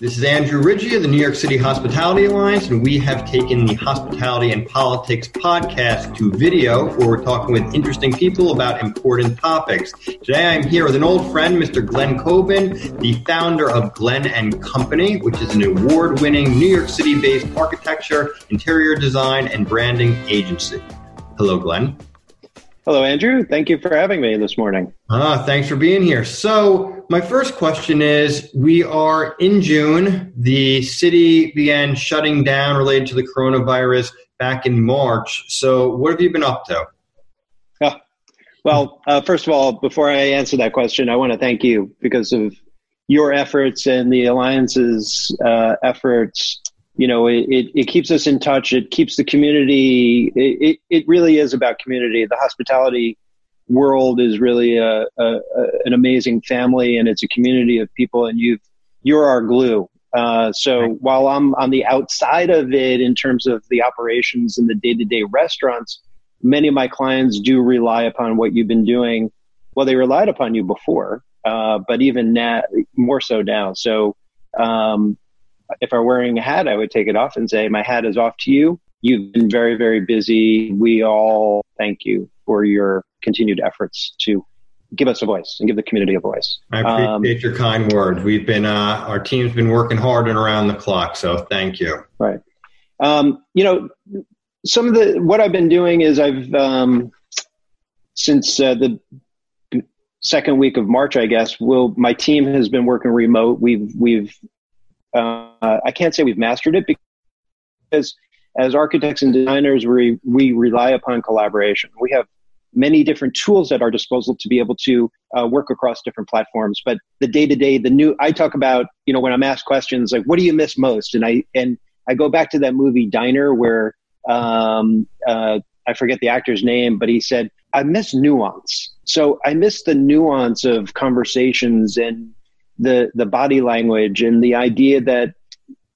This is Andrew Rigie of the New York City Hospitality Alliance, and we have taken the Hospitality and Politics podcast to video, where we're talking with interesting people about important topics. Today I'm here with an old friend, Mr. Glen Coben, the founder of Glen and Company, which is an award-winning New York City-based architecture, interior design, and branding agency. Hello, Glen. Hello, Andrew. Thank you for having me this morning. Ah, thanks for being here. So, my first question is We are in June. The city began shutting down related to the coronavirus back in March. So, what have you been up to? Ah, well, uh, first of all, before I answer that question, I want to thank you because of your efforts and the Alliance's uh, efforts you know it, it, it, keeps us in touch. It keeps the community it, it, it really is about community. The hospitality world is really a, a, a, an amazing family and it's a community of people and you've you're our glue. Uh, so while i'm on the outside of it in terms of the operations and the day-to-day restaurants many of my clients do rely upon what you've been doing. Well they relied upon you before uh, but even now more so now. So um, if I were wearing a hat, I would take it off and say, My hat is off to you. You've been very, very busy. We all thank you for your continued efforts to give us a voice and give the community a voice. I appreciate um, your kind words. We've been, uh, our team's been working hard and around the clock. So thank you. Right. Um, you know, some of the, what I've been doing is I've, um, since uh, the second week of March, I guess, will my team has been working remote. We've, we've uh, I can't say we've mastered it because as architects and designers, we, we rely upon collaboration. We have many different tools at our disposal to be able to uh, work across different platforms. But the day to day, the new, I talk about, you know, when I'm asked questions like, what do you miss most? And I, and I go back to that movie Diner where, um, uh, I forget the actor's name, but he said, I miss nuance. So I miss the nuance of conversations and the the body language and the idea that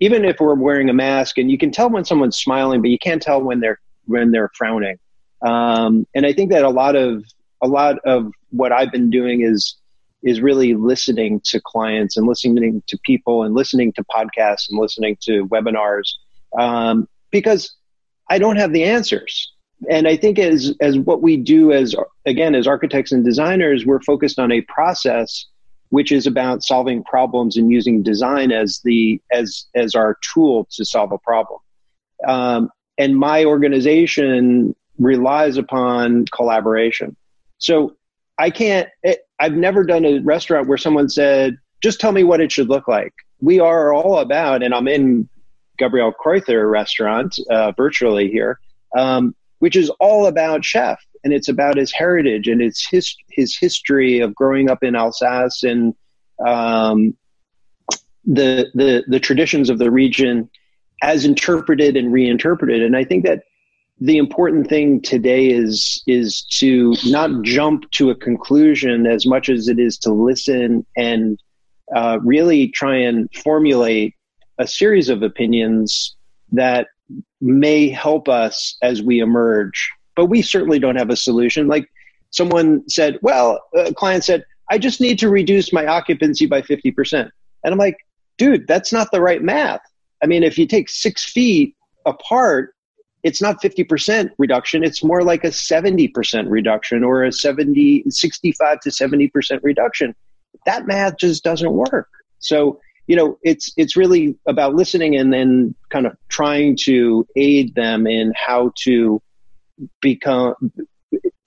even if we're wearing a mask and you can tell when someone's smiling but you can't tell when they're when they're frowning. Um, and i think that a lot of a lot of what i've been doing is is really listening to clients and listening to people and listening to podcasts and listening to webinars um, because i don't have the answers. And i think as as what we do as again as architects and designers we're focused on a process which is about solving problems and using design as the as as our tool to solve a problem. Um, and my organization relies upon collaboration. So I can't. It, I've never done a restaurant where someone said, "Just tell me what it should look like." We are all about, and I'm in Gabriel Kreuther restaurant uh, virtually here, um, which is all about chef and it's about his heritage and it's his his history of growing up in Alsace and um, the the the traditions of the region as interpreted and reinterpreted. And I think that the important thing today is is to not jump to a conclusion as much as it is to listen and uh, really try and formulate a series of opinions that may help us as we emerge but we certainly don't have a solution. Like someone said, well, a client said, I just need to reduce my occupancy by 50%. And I'm like, dude, that's not the right math. I mean, if you take six feet apart, it's not 50% reduction. It's more like a 70% reduction or a 70, 65 to 70% reduction. That math just doesn't work. So, you know, it's, it's really about listening and then kind of trying to aid them in how to become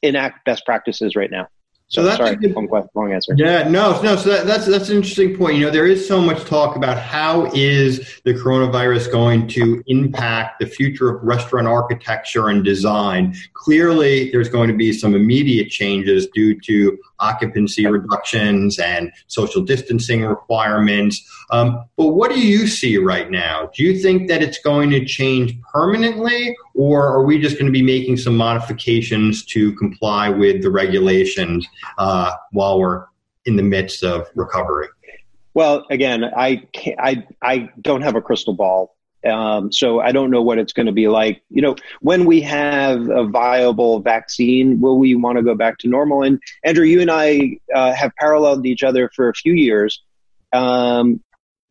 enact best practices right now. So, so that's sorry, good, long, long answer. Yeah, no, no. So that, that's that's an interesting point. You know, there is so much talk about how is the coronavirus going to impact the future of restaurant architecture and design. Clearly, there's going to be some immediate changes due to occupancy reductions and social distancing requirements. Um, but what do you see right now? Do you think that it's going to change permanently, or are we just going to be making some modifications to comply with the regulations uh, while we're in the midst of recovery? Well, again, I I I don't have a crystal ball. Um, so I don't know what it's going to be like. You know, when we have a viable vaccine, will we want to go back to normal? And Andrew, you and I uh, have paralleled each other for a few years. Um,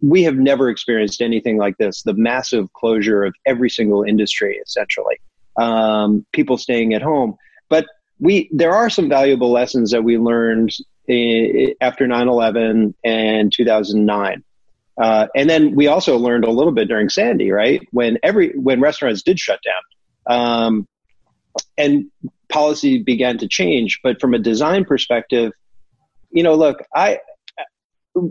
we have never experienced anything like this the massive closure of every single industry essentially um, people staying at home but we there are some valuable lessons that we learned in, after 9-11 and 2009 uh, and then we also learned a little bit during sandy right when every when restaurants did shut down um, and policy began to change but from a design perspective you know look i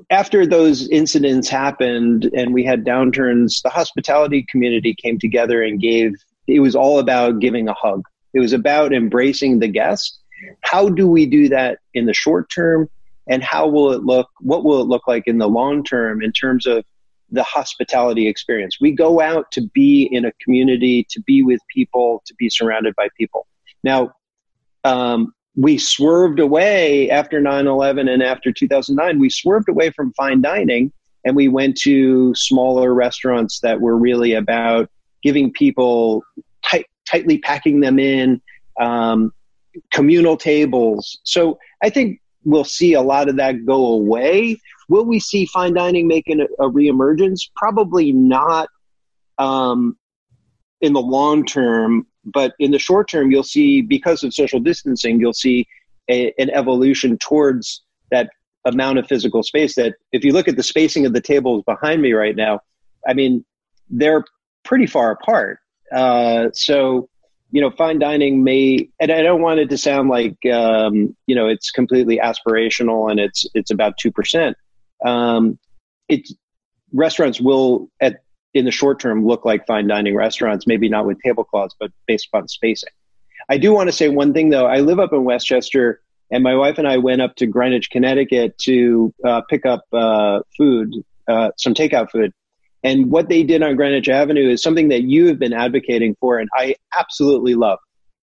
after those incidents happened and we had downturns, the hospitality community came together and gave, it was all about giving a hug. It was about embracing the guest. How do we do that in the short term? And how will it look? What will it look like in the long term in terms of the hospitality experience? We go out to be in a community, to be with people, to be surrounded by people. Now, um, we swerved away after 9-11 and after 2009 we swerved away from fine dining and we went to smaller restaurants that were really about giving people tight, tightly packing them in um, communal tables so i think we'll see a lot of that go away will we see fine dining making a, a reemergence probably not um, in the long term but in the short term, you'll see because of social distancing, you'll see a, an evolution towards that amount of physical space. That if you look at the spacing of the tables behind me right now, I mean, they're pretty far apart. Uh, so, you know, fine dining may, and I don't want it to sound like um, you know it's completely aspirational and it's it's about two percent. Um, it's restaurants will at in the short term look like fine dining restaurants, maybe not with tablecloths, but based upon spacing. I do want to say one thing though. I live up in Westchester, and my wife and I went up to Greenwich, Connecticut to uh, pick up uh, food, uh, some takeout food. And what they did on Greenwich Avenue is something that you have been advocating for, and I absolutely love.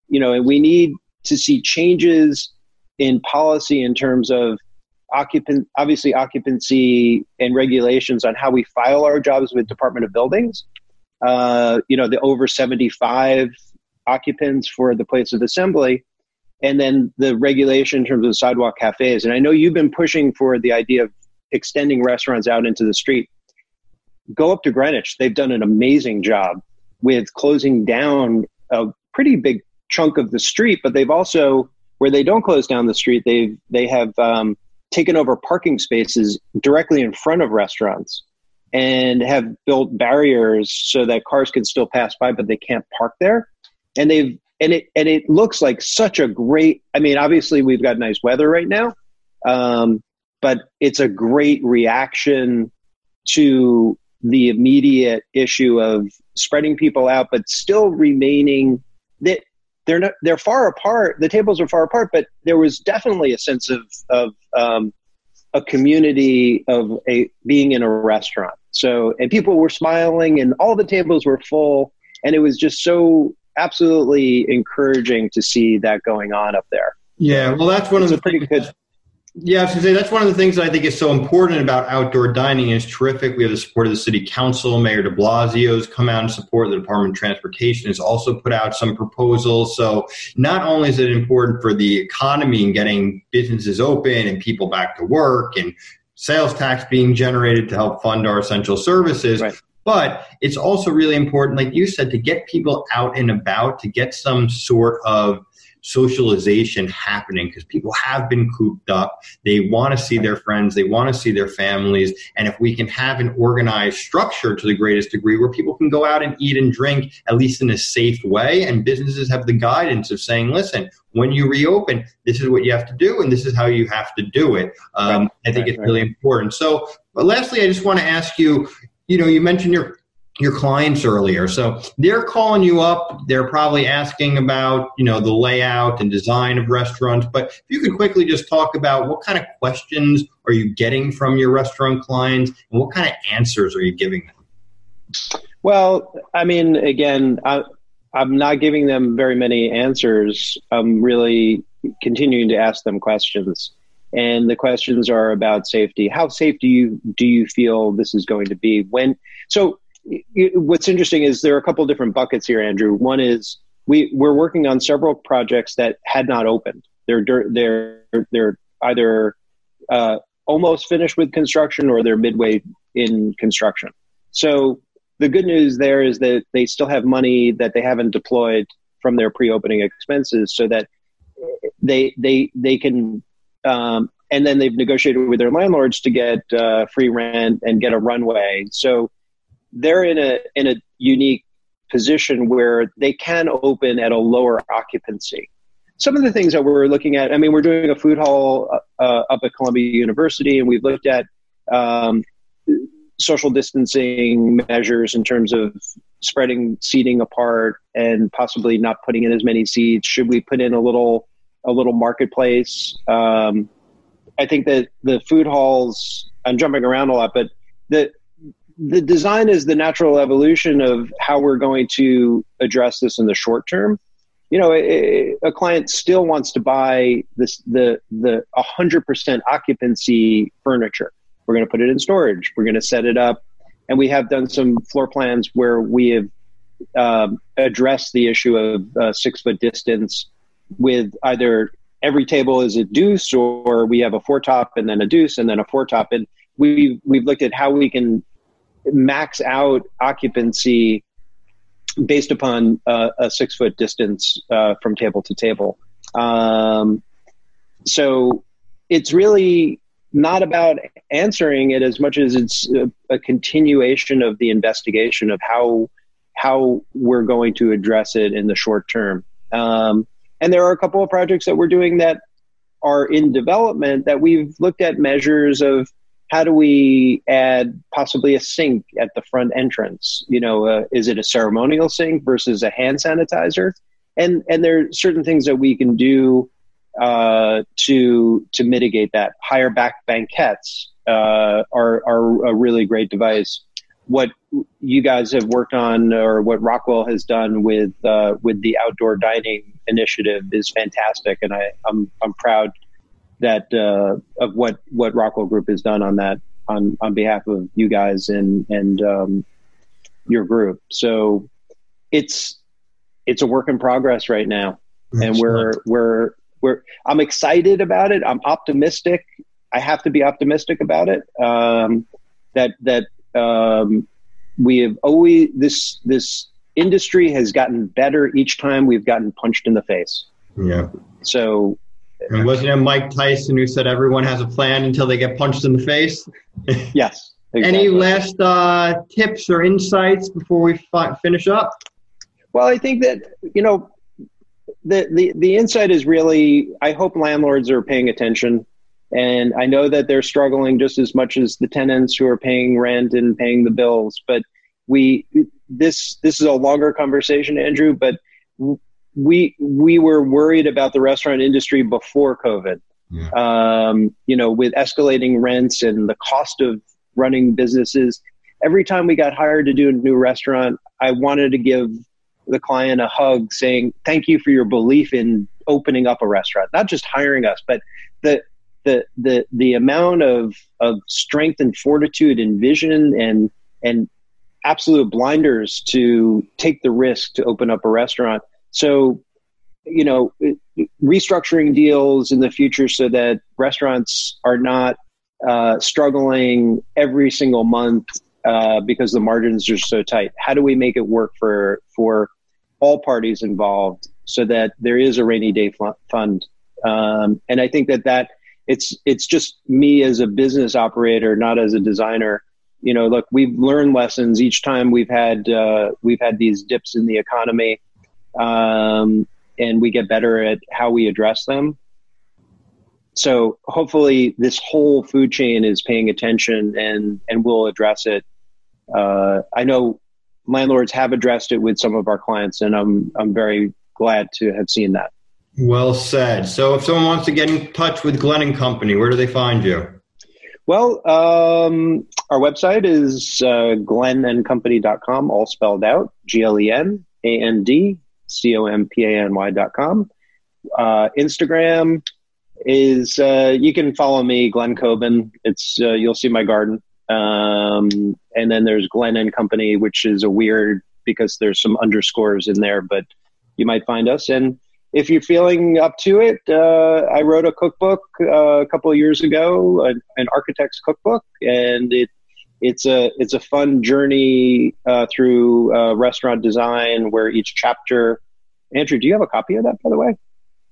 You know, and we need to see changes in policy in terms of occupant obviously occupancy and regulations on how we file our jobs with Department of Buildings. Uh, you know, the over 75 occupants for the place of assembly, and then the regulation in terms of sidewalk cafes. And I know you've been pushing for the idea of extending restaurants out into the street. Go up to Greenwich. They've done an amazing job with closing down a pretty big chunk of the street, but they've also where they don't close down the street, they've they have um, taken over parking spaces directly in front of restaurants and have built barriers so that cars can still pass by but they can't park there and they've and it and it looks like such a great i mean obviously we've got nice weather right now um, but it's a great reaction to the immediate issue of spreading people out but still remaining that they're not they're far apart the tables are far apart but there was definitely a sense of of um, a community of a being in a restaurant. So and people were smiling and all the tables were full and it was just so absolutely encouraging to see that going on up there. Yeah well that's one it's of the pretty good yeah, I was say that's one of the things that I think is so important about outdoor dining. Is terrific. We have the support of the city council. Mayor De Blasio has come out and support. The Department of Transportation has also put out some proposals. So not only is it important for the economy and getting businesses open and people back to work and sales tax being generated to help fund our essential services, right. But it's also really important, like you said, to get people out and about, to get some sort of socialization happening because people have been cooped up. They want to see their friends, they want to see their families. And if we can have an organized structure to the greatest degree where people can go out and eat and drink, at least in a safe way, and businesses have the guidance of saying, listen, when you reopen, this is what you have to do, and this is how you have to do it. Um, right, I think right, it's right. really important. So, lastly, I just want to ask you you know, you mentioned your your clients earlier. So they're calling you up. They're probably asking about, you know, the layout and design of restaurants. But if you could quickly just talk about what kind of questions are you getting from your restaurant clients and what kind of answers are you giving them? Well, I mean, again, I, I'm not giving them very many answers. I'm really continuing to ask them questions. And the questions are about safety. How safe do you do you feel this is going to be? When so what's interesting is there are a couple different buckets here, Andrew. One is we we're working on several projects that had not opened. They're they're they're either uh, almost finished with construction or they're midway in construction. So the good news there is that they still have money that they haven't deployed from their pre-opening expenses, so that they they they can. Um, and then they've negotiated with their landlords to get uh, free rent and get a runway. So they're in a in a unique position where they can open at a lower occupancy. Some of the things that we're looking at, I mean, we're doing a food hall uh, uh up at Columbia University, and we've looked at um, social distancing measures in terms of spreading seating apart and possibly not putting in as many seats. Should we put in a little a little marketplace? Um, I think that the food halls. I'm jumping around a lot, but the the design is the natural evolution of how we're going to address this in the short term. You know, a, a client still wants to buy this the the 100% occupancy furniture. We're going to put it in storage. We're going to set it up, and we have done some floor plans where we have um, addressed the issue of uh, six foot distance with either every table is a deuce or we have a four top and then a deuce and then a four top and we we've looked at how we can max out occupancy based upon uh, a six foot distance uh, from table to table. Um, so it's really not about answering it as much as it's a, a, continuation of the investigation of how how we're going to address it in the short term. Um, and there are a couple of projects that we're doing that are in development that we've looked at measures of how do we add possibly a sink at the front entrance? You know, uh, is it a ceremonial sink versus a hand sanitizer? And and there are certain things that we can do uh, to to mitigate that. Higher back banquettes uh, are are a really great device. What you guys have worked on, or what Rockwell has done with uh, with the outdoor dining initiative, is fantastic, and I, I'm I'm proud that uh, of what what Rockwell Group has done on that on on behalf of you guys and and um, your group. So it's it's a work in progress right now, and we're we're we're I'm excited about it. I'm optimistic. I have to be optimistic about it. Um, that that um, we have always this this industry has gotten better each time we've gotten punched in the face. Yeah. So and wasn't it Mike Tyson who said everyone has a plan until they get punched in the face? yes. Exactly. Any last uh, tips or insights before we fi- finish up? Well, I think that you know the, the the insight is really. I hope landlords are paying attention, and I know that they're struggling just as much as the tenants who are paying rent and paying the bills. But we this this is a longer conversation, Andrew. But we we were worried about the restaurant industry before COVID. Yeah. Um, you know, with escalating rents and the cost of running businesses. Every time we got hired to do a new restaurant, I wanted to give the client a hug, saying thank you for your belief in opening up a restaurant, not just hiring us, but the the the the amount of of strength and fortitude and vision and and absolute blinders to take the risk to open up a restaurant so, you know, restructuring deals in the future so that restaurants are not uh, struggling every single month uh, because the margins are so tight. How do we make it work for for all parties involved so that there is a rainy day fund? Um, and I think that that it's it's just me as a business operator, not as a designer. You know, look, we've learned lessons each time we've had uh, we've had these dips in the economy um, and we get better at how we address them. So hopefully, this whole food chain is paying attention and and will address it. Uh, I know landlords have addressed it with some of our clients, and I'm I'm very glad to have seen that. Well said. So, if someone wants to get in touch with Glen and Company, where do they find you? Well, um, our website is uh, glenandcompany.com, all spelled out G L E N A N D C O M P A N Y dot com. Uh, Instagram is uh, you can follow me, Glen Coben. It's uh, you'll see my garden. Um, and then there's Glen and Company, which is a weird because there's some underscores in there, but you might find us. And if you're feeling up to it, uh, I wrote a cookbook uh, a couple of years ago, an, an architect's cookbook, and it it's a it's a fun journey uh, through uh, restaurant design where each chapter. Andrew, do you have a copy of that, by the way?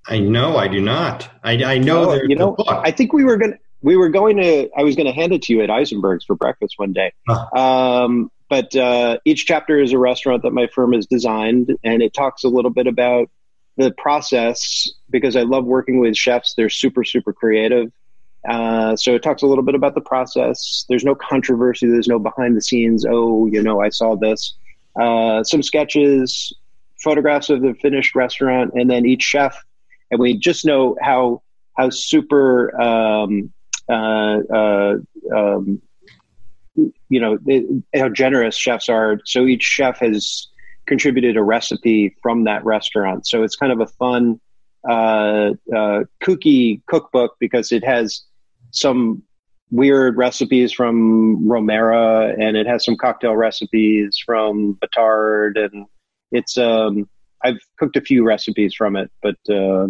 I know I do not. I, I know oh, you know. I think we were going to we were going to I was going to hand it to you at Eisenberg's for breakfast one day. Huh. Um, but uh, each chapter is a restaurant that my firm has designed, and it talks a little bit about the process because I love working with chefs. They're super super creative. Uh, so it talks a little bit about the process. There's no controversy. There's no behind the scenes. Oh, you know, I saw this. Uh, some sketches, photographs of the finished restaurant, and then each chef. And we just know how how super um, uh, uh, um, you know it, how generous chefs are. So each chef has contributed a recipe from that restaurant. So it's kind of a fun, uh, uh, kooky cookbook because it has some weird recipes from Romera and it has some cocktail recipes from Batard and it's um I've cooked a few recipes from it, but uh,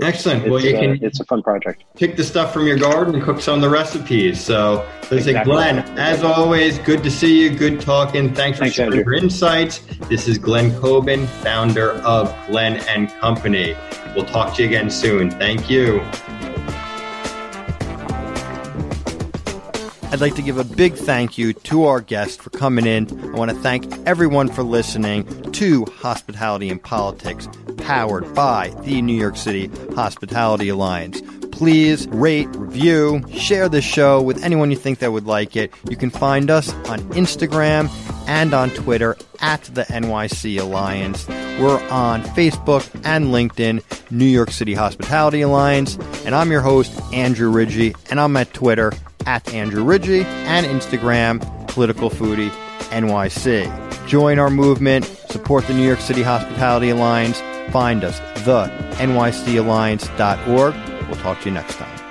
Excellent. Well, you uh, can. it's a fun project. Pick the stuff from your garden and cook some of the recipes. So, listen, exactly. Glen, as always, good to see you. Good talking. Thanks for Thanks, sharing Andrew. your insights. This is Glen Coben, founder of Glen and Company. We'll talk to you again soon. Thank you. I'd like to give a big thank you to our guest for coming in. I want to thank everyone for listening to Hospitality and Politics, powered by the New York City Hospitality Alliance. Please rate, review, share this show with anyone you think that would like it. You can find us on Instagram and on Twitter at the NYC Alliance. We're on Facebook and LinkedIn, New York City Hospitality Alliance. And I'm your host, Andrew Rigie, and I'm at Twitter at Andrew Rigie and Instagram, Political Foodie NYC. Join our movement, support the New York City Hospitality Alliance, find us, the NYCAlliance.org. We'll talk to you next time.